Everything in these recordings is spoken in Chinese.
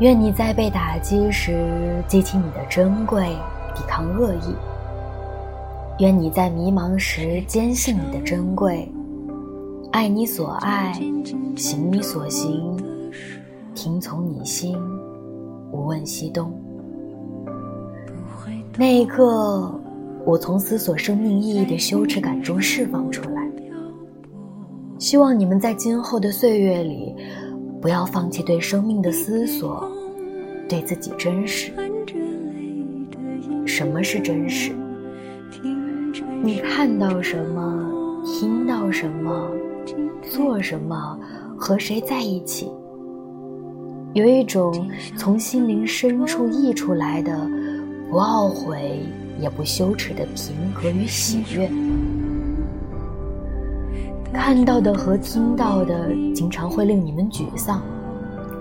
愿你在被打击时记起你的珍贵，抵抗恶意；愿你在迷茫时坚信你的珍贵，爱你所爱，行你所行，听从你心，无问西东。那一刻，我从思索生命意义的羞耻感中释放出来。希望你们在今后的岁月里。不要放弃对生命的思索，对自己真实。什么是真实？你看到什么，听到什么，做什么，和谁在一起？有一种从心灵深处溢出来的，不懊悔也不羞耻的平和与喜悦。看到的和听到的，经常会令你们沮丧。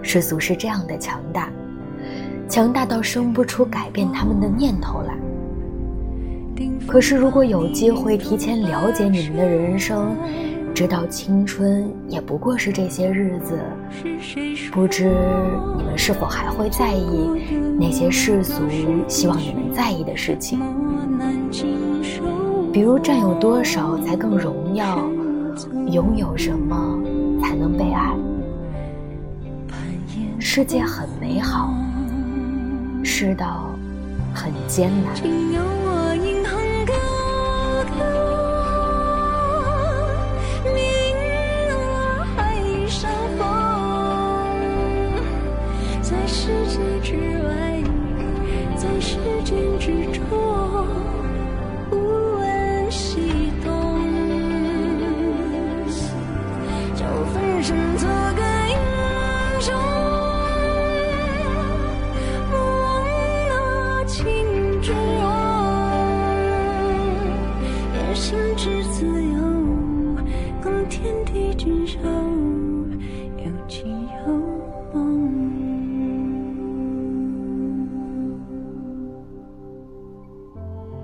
世俗是这样的强大，强大到生不出改变他们的念头来。可是，如果有机会提前了解你们的人生，知道青春也不过是这些日子，不知你们是否还会在意那些世俗希望你们在意的事情？比如，占有多少才更荣耀？拥有什么才能被爱。世界很美好，世道很艰难。世界之外，在时间之。心之自由，共天地之秀。